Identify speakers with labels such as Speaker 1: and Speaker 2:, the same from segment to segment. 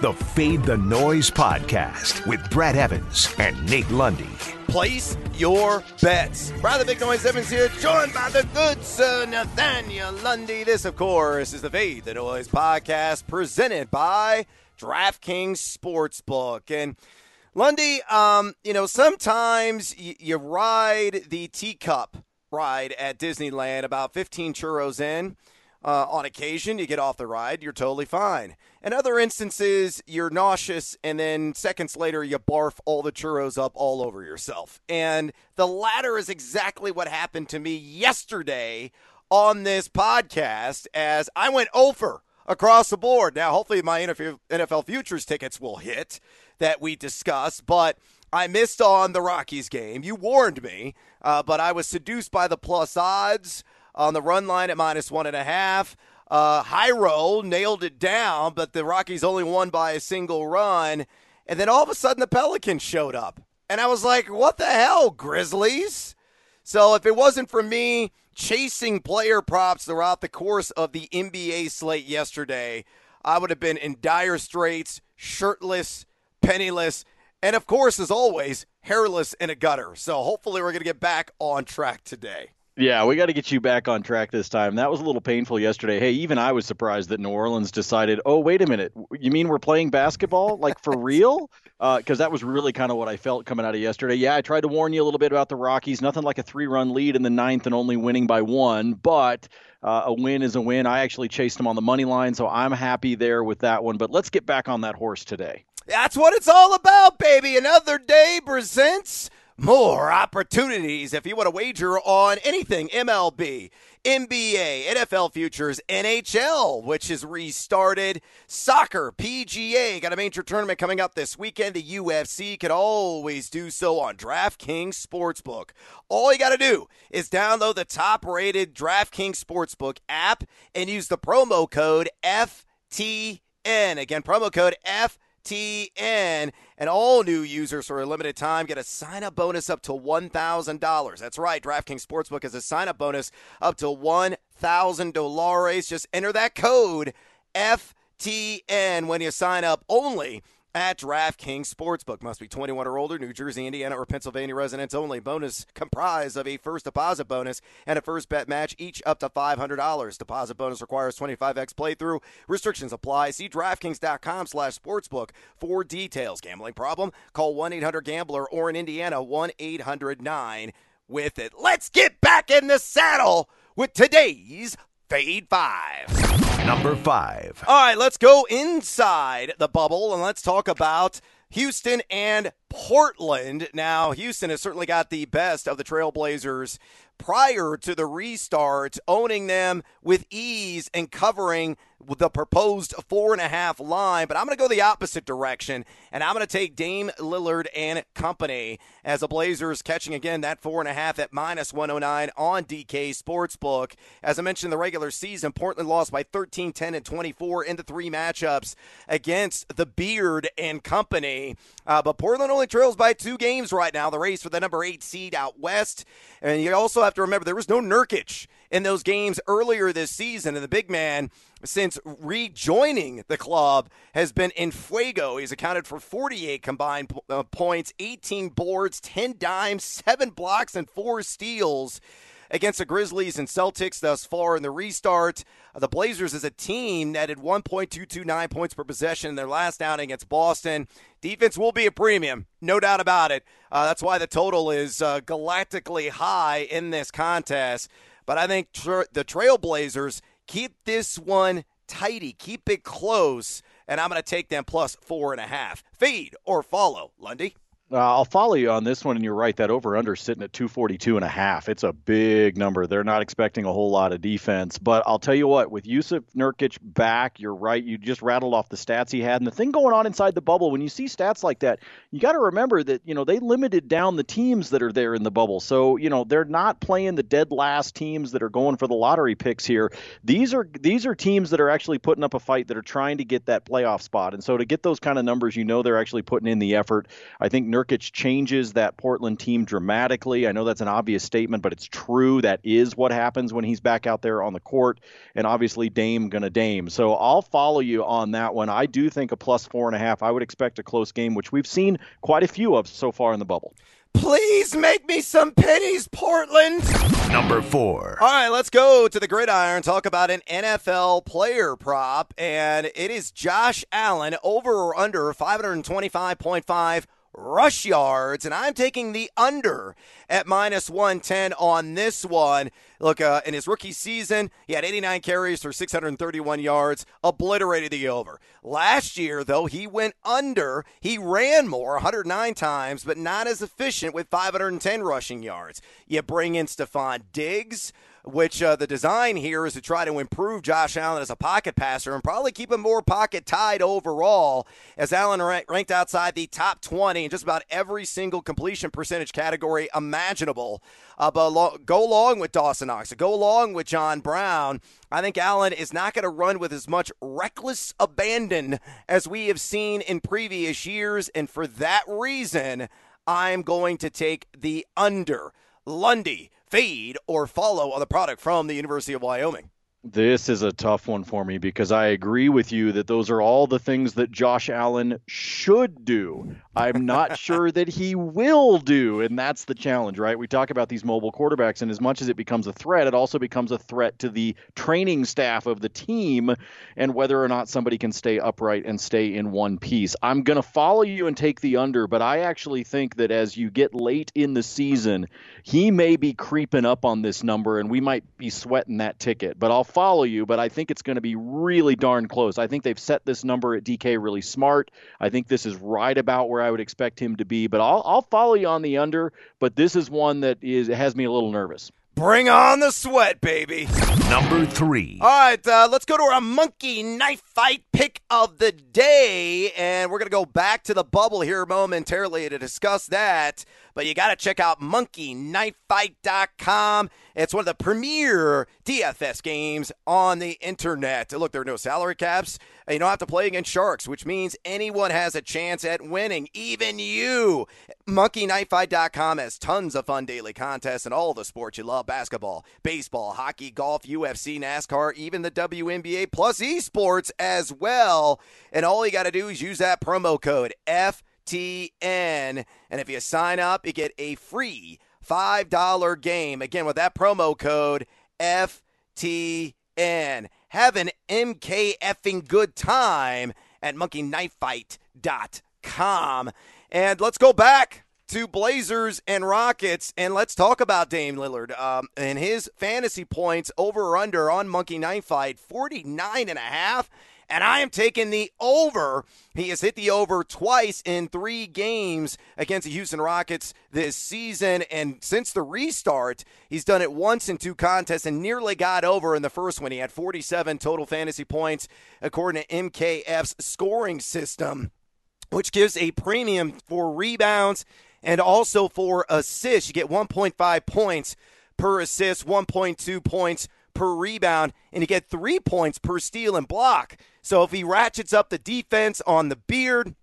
Speaker 1: the Fade the Noise podcast with Brad Evans and Nate Lundy.
Speaker 2: Place your bets. Brad the Big Noise Evans here, joined by the good sir Nathaniel Lundy. This, of course, is the Fade the Noise podcast presented by DraftKings Sportsbook. And Lundy, um, you know, sometimes y- you ride the teacup ride at Disneyland about 15 churros in. Uh, on occasion, you get off the ride, you're totally fine. In other instances, you're nauseous, and then seconds later, you barf all the churros up all over yourself. And the latter is exactly what happened to me yesterday on this podcast as I went over across the board. Now, hopefully, my NFL futures tickets will hit that we discuss, but I missed on the Rockies game. You warned me, uh, but I was seduced by the plus odds on the run line at minus one and a half. Uh, Jairo nailed it down, but the Rockies only won by a single run. And then all of a sudden, the Pelicans showed up. And I was like, what the hell, Grizzlies? So if it wasn't for me chasing player props throughout the course of the NBA slate yesterday, I would have been in dire straits, shirtless, penniless, and of course, as always, hairless in a gutter. So hopefully, we're going to get back on track today.
Speaker 3: Yeah, we got to get you back on track this time. That was a little painful yesterday. Hey, even I was surprised that New Orleans decided, oh, wait a minute. You mean we're playing basketball? Like for real? Because uh, that was really kind of what I felt coming out of yesterday. Yeah, I tried to warn you a little bit about the Rockies. Nothing like a three run lead in the ninth and only winning by one, but uh, a win is a win. I actually chased them on the money line, so I'm happy there with that one. But let's get back on that horse today.
Speaker 2: That's what it's all about, baby. Another day presents more opportunities if you want to wager on anything MLB, NBA, NFL futures, NHL, which has restarted, soccer, PGA, got a major tournament coming up this weekend. The UFC can always do so on DraftKings Sportsbook. All you got to do is download the top rated DraftKings Sportsbook app and use the promo code FTN. Again, promo code FTN TN. And all new users for a limited time get a sign up bonus up to $1,000. That's right. DraftKings Sportsbook has a sign up bonus up to $1,000. Just enter that code FTN when you sign up only at DraftKings Sportsbook. Must be 21 or older, New Jersey, Indiana, or Pennsylvania residents only. Bonus comprised of a first deposit bonus and a first bet match, each up to $500. Deposit bonus requires 25x playthrough. Restrictions apply. See DraftKings.com slash sportsbook for details. Gambling problem? Call 1-800-GAMBLER or in Indiana, 1-800-9 with it. Let's get back in the saddle with today's Fade 5.
Speaker 1: Number five.
Speaker 2: All right, let's go inside the bubble and let's talk about Houston and Portland. Now, Houston has certainly got the best of the Trailblazers prior to the restart, owning them with ease and covering the proposed four and a half line. But I'm going to go the opposite direction, and I'm going to take Dame Lillard and company as the Blazers catching again that four and a half at minus 109 on DK Sportsbook. As I mentioned the regular season, Portland lost by 13, 10, and 24 in the three matchups against the Beard and company. Uh, but Portland only trails by two games right now, the race for the number eight seed out west. And you also have to remember there was no Nurkic in those games earlier this season. And the big man, since rejoining the club, has been in fuego. He's accounted for 48 combined uh, points, 18 boards, 10 dimes, 7 blocks, and 4 steals against the Grizzlies and Celtics thus far in the restart. The Blazers as a team netted 1.229 points per possession in their last outing against Boston. Defense will be a premium, no doubt about it. Uh, that's why the total is uh, galactically high in this contest. But I think tra- the Trailblazers keep this one tidy, keep it close, and I'm going to take them plus four and a half. Feed or follow, Lundy.
Speaker 3: Uh, I'll follow you on this one, and you're right. That over under sitting at 242 and a half. It's a big number. They're not expecting a whole lot of defense, but I'll tell you what. With Yusuf Nurkic back, you're right. You just rattled off the stats he had, and the thing going on inside the bubble. When you see stats like that, you got to remember that you know they limited down the teams that are there in the bubble. So you know they're not playing the dead last teams that are going for the lottery picks here. These are these are teams that are actually putting up a fight that are trying to get that playoff spot, and so to get those kind of numbers, you know they're actually putting in the effort. I think. Nurkic Nurkic changes that Portland team dramatically. I know that's an obvious statement, but it's true. That is what happens when he's back out there on the court. And obviously, Dame gonna Dame. So I'll follow you on that one. I do think a plus four and a half. I would expect a close game, which we've seen quite a few of so far in the bubble.
Speaker 2: Please make me some pennies, Portland.
Speaker 1: Number four.
Speaker 2: All right, let's go to the gridiron. Talk about an NFL player prop, and it is Josh Allen over or under 525.5 rush yards, and I'm taking the under at minus 110 on this one. Look, uh, in his rookie season, he had 89 carries for 631 yards, obliterated the over. Last year, though, he went under. He ran more, 109 times, but not as efficient with 510 rushing yards. You bring in Stefon Diggs which uh, the design here is to try to improve Josh Allen as a pocket passer and probably keep him more pocket tied overall. As Allen ranked outside the top 20 in just about every single completion percentage category imaginable. Uh, but lo- go along with Dawson Knox, go along with John Brown. I think Allen is not going to run with as much reckless abandon as we have seen in previous years. And for that reason, I'm going to take the under. Lundy fade or follow on the product from the University of Wyoming.
Speaker 3: This is a tough one for me because I agree with you that those are all the things that Josh Allen should do. I'm not sure that he will do, and that's the challenge, right? We talk about these mobile quarterbacks, and as much as it becomes a threat, it also becomes a threat to the training staff of the team and whether or not somebody can stay upright and stay in one piece. I'm going to follow you and take the under, but I actually think that as you get late in the season, he may be creeping up on this number, and we might be sweating that ticket. But I'll follow you, but I think it's going to be really darn close. I think they've set this number at DK really smart. I think this is right about where I would expect him to be, but I'll, I'll follow you on the under, but this is one that is has me a little nervous.
Speaker 2: Bring on the sweat, baby.
Speaker 1: Number three.
Speaker 2: All right, uh, let's go to our monkey knife fight pick of the day. And we're going to go back to the bubble here momentarily to discuss that. But you got to check out monkeyknifefight.com. It's one of the premier DFS games on the internet. Look, there are no salary caps. You don't have to play against sharks, which means anyone has a chance at winning, even you. MonkeyKnifeFight.com has tons of fun daily contests and all the sports you love basketball, baseball, hockey, golf, UFC, NASCAR, even the WNBA, plus esports as well. And all you got to do is use that promo code FTN. And if you sign up, you get a free $5 game. Again, with that promo code FTN. Have an MK effing good time at monkeyknifefight.com. And let's go back to Blazers and Rockets, and let's talk about Dame Lillard um, and his fantasy points over or under on Monkey Knife Fight, 49 and a half and I am taking the over. He has hit the over twice in three games against the Houston Rockets this season. And since the restart, he's done it once in two contests and nearly got over in the first one. He had 47 total fantasy points, according to MKF's scoring system, which gives a premium for rebounds and also for assists. You get 1.5 points per assist, 1.2 points per rebound, and you get three points per steal and block. So if he ratchets up the defense on the beard,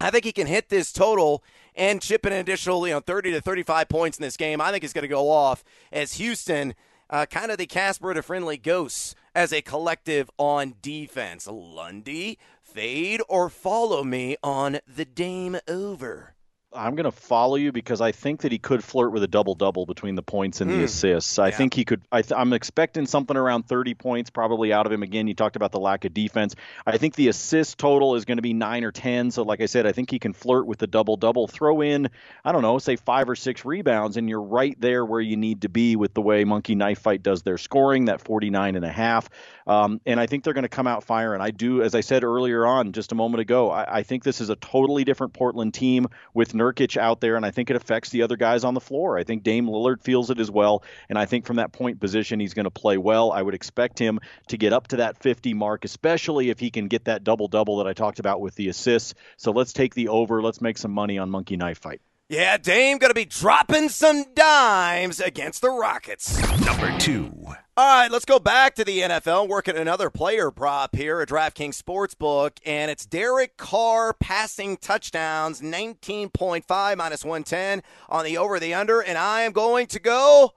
Speaker 2: I think he can hit this total and chip an additional, you know, 30 to 35 points in this game. I think he's going to go off as Houston, uh, kind of the Casper to friendly ghosts as a collective on defense. Lundy, fade or follow me on the Dame over.
Speaker 3: I'm going to follow you because I think that he could flirt with a double double between the points and mm. the hmm. assists. I yeah. think he could. I am expecting something around 30 points probably out of him again. You talked about the lack of defense. I think the assist total is going to be nine or 10. So, like I said, I think he can flirt with the double double. Throw in, I don't know, say five or six rebounds, and you're right there where you need to be with the way Monkey Knife Fight does their scoring, that 49 and a half. Um, and I think they're going to come out firing. I do, as I said earlier on just a moment ago, I, I think this is a totally different Portland team with Nurkic out there, and I think it affects the other guys on the floor. I think Dame Lillard feels it as well, and I think from that point position, he's going to play well. I would expect him to get up to that 50 mark, especially if he can get that double double that I talked about with the assists. So let's take the over. Let's make some money on Monkey Knife Fight.
Speaker 2: Yeah, Dame going to be dropping some dimes against the Rockets.
Speaker 1: Number two.
Speaker 2: All right, let's go back to the NFL. Working another player prop here at DraftKings Sportsbook, and it's Derek Carr passing touchdowns, 19.5 minus 110 on the over the under, and I am going to go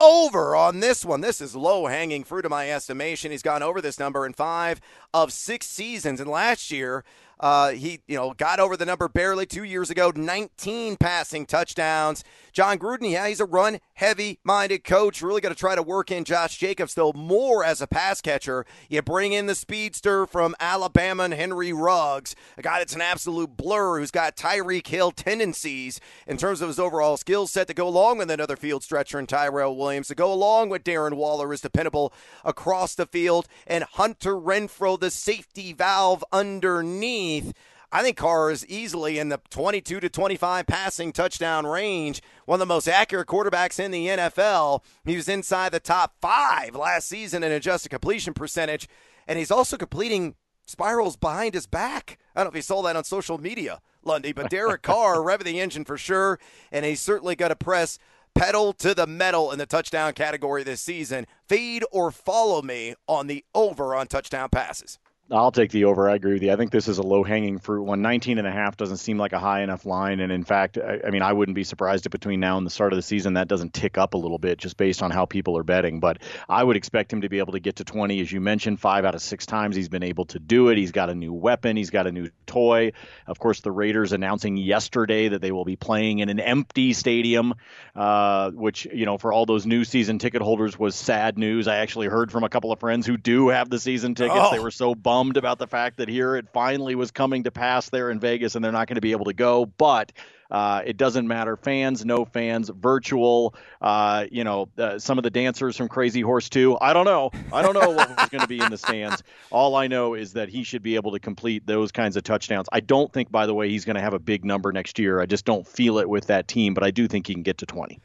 Speaker 2: over on this one. This is low hanging fruit in my estimation. He's gone over this number in five of six seasons, and last year uh, he, you know, got over the number barely two years ago, 19 passing touchdowns. Jon Gruden, yeah, he's a run heavy minded coach. Really got to try to work in Josh Jacobs, though, more as a pass catcher. You bring in the speedster from Alabama and Henry Ruggs, a guy that's an absolute blur who's got Tyreek Hill tendencies in terms of his overall skill set to go along with another field stretcher and Tyrell Williams, to go along with Darren Waller is dependable across the field, and Hunter Renfrow, the safety valve underneath. I think Carr is easily in the 22 to 25 passing touchdown range, one of the most accurate quarterbacks in the NFL. He was inside the top five last season in adjusted completion percentage, and he's also completing spirals behind his back. I don't know if you saw that on social media, Lundy, but Derek Carr revving the engine for sure, and he's certainly got to press pedal to the metal in the touchdown category this season. Feed or follow me on the over on touchdown passes.
Speaker 3: I'll take the over. I agree with you. I think this is a low hanging fruit one. 19 and a half doesn't seem like a high enough line. And in fact, I, I, mean, I wouldn't be surprised if between now and the start of the season that doesn't tick up a little bit just based on how people are betting. But I would expect him to be able to get to 20. As you mentioned, five out of six times he's been able to do it. He's got a new weapon, he's got a new toy. Of course, the Raiders announcing yesterday that they will be playing in an empty stadium, uh, which, you know, for all those new season ticket holders was sad news. I actually heard from a couple of friends who do have the season tickets. Oh. They were so bummed bummed about the fact that here it finally was coming to pass there in Vegas and they're not going to be able to go. But uh, it doesn't matter. Fans, no fans, virtual. Uh, you know, uh, some of the dancers from Crazy Horse 2. I don't know. I don't know what was going to be in the stands. All I know is that he should be able to complete those kinds of touchdowns. I don't think, by the way, he's going to have a big number next year. I just don't feel it with that team, but I do think he can get to 20.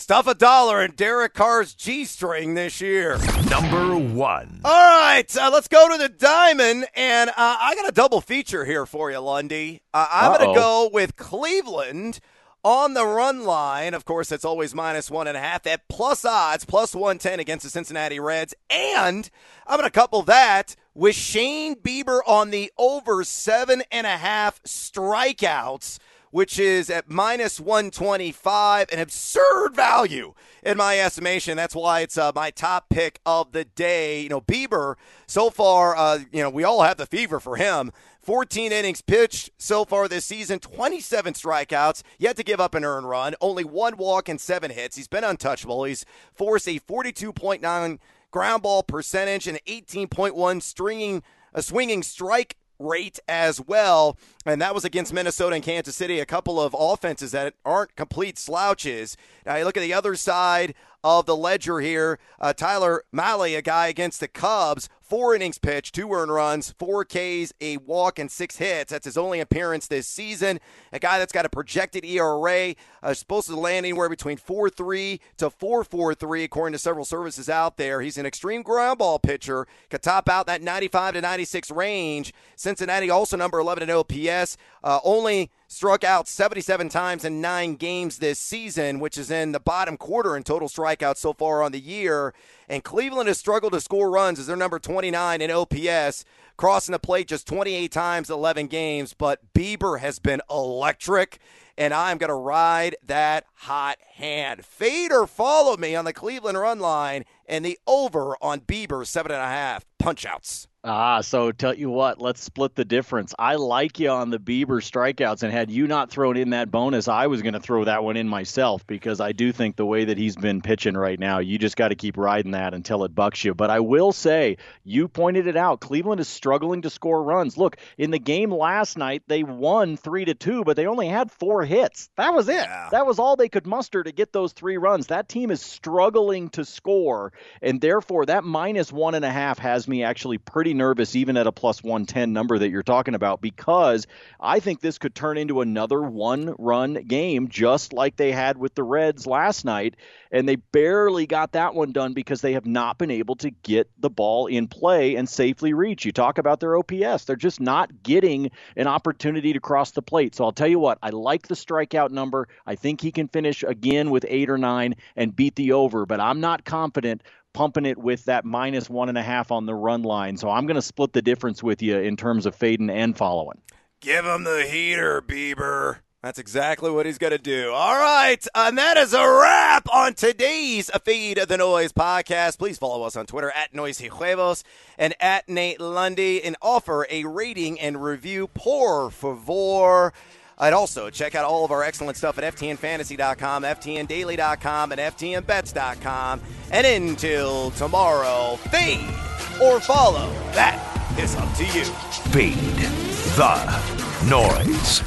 Speaker 2: Stuff a dollar in Derek Carr's G string this year.
Speaker 1: Number one.
Speaker 2: All right, uh, let's go to the diamond, and uh, I got a double feature here for you, Lundy. Uh, I'm going to go with Cleveland on the run line. Of course, it's always minus one and a half at plus odds, plus 110 against the Cincinnati Reds. And I'm going to couple that with Shane Bieber on the over seven and a half strikeouts which is at minus 125, an absurd value in my estimation. That's why it's uh, my top pick of the day. You know, Bieber, so far, uh, you know, we all have the fever for him. 14 innings pitched so far this season, 27 strikeouts, yet to give up an earned run, only one walk and seven hits. He's been untouchable. He's forced a 42.9 ground ball percentage and 18.1 stringing a swinging strike rate as well. And that was against Minnesota and Kansas City, a couple of offenses that aren't complete slouches. Now you look at the other side of the ledger here. Uh, Tyler Mahle, a guy against the Cubs, four innings pitched, two earned runs, four Ks, a walk, and six hits. That's his only appearance this season. A guy that's got a projected ERA, uh, supposed to land anywhere between 4.3 to 4.43, according to several services out there. He's an extreme ground ball pitcher, could top out that 95 to 96 range. Cincinnati also number 11 in OPS, uh, only struck out 77 times in nine games this season, which is in the bottom quarter in total strikeouts so far on the year. And Cleveland has struggled to score runs as they're number 29 in OPS, crossing the plate just 28 times, 11 games. But Bieber has been electric, and I'm going to ride that hot hand. Fade or follow me on the Cleveland run line and the over on Bieber, seven and a half punchouts.
Speaker 3: Ah, so tell you what, let's split the difference. I like you on the Bieber strikeouts, and had you not thrown in that bonus, I was going to throw that one in myself because I do think the way that he's been pitching right now, you just got to keep riding that until it bucks you. But I will say, you pointed it out. Cleveland is struggling to score runs. Look, in the game last night, they won three to two, but they only had four hits. That was it. Yeah. That was all they could muster to get those three runs. That team is struggling to score, and therefore that minus one and a half has me actually pretty pretty nervous even at a plus 110 number that you're talking about because I think this could turn into another one run game just like they had with the Reds last night. And they barely got that one done because they have not been able to get the ball in play and safely reach. You talk about their OPS, they're just not getting an opportunity to cross the plate. So I'll tell you what, I like the strikeout number. I think he can finish again with eight or nine and beat the over, but I'm not confident pumping it with that minus one and a half on the run line. So I'm going to split the difference with you in terms of fading and following.
Speaker 2: Give him the heater, Bieber. That's exactly what he's going to do. All right. And that is a wrap on today's Feed of the Noise podcast. Please follow us on Twitter at Noisy Huevos and at Nate Lundy and offer a rating and review. Por favor. I'd also check out all of our excellent stuff at FTNFantasy.com, FTNDaily.com, and FTNBets.com. And until tomorrow, fade or follow. That is up to you.
Speaker 1: Feed the noise.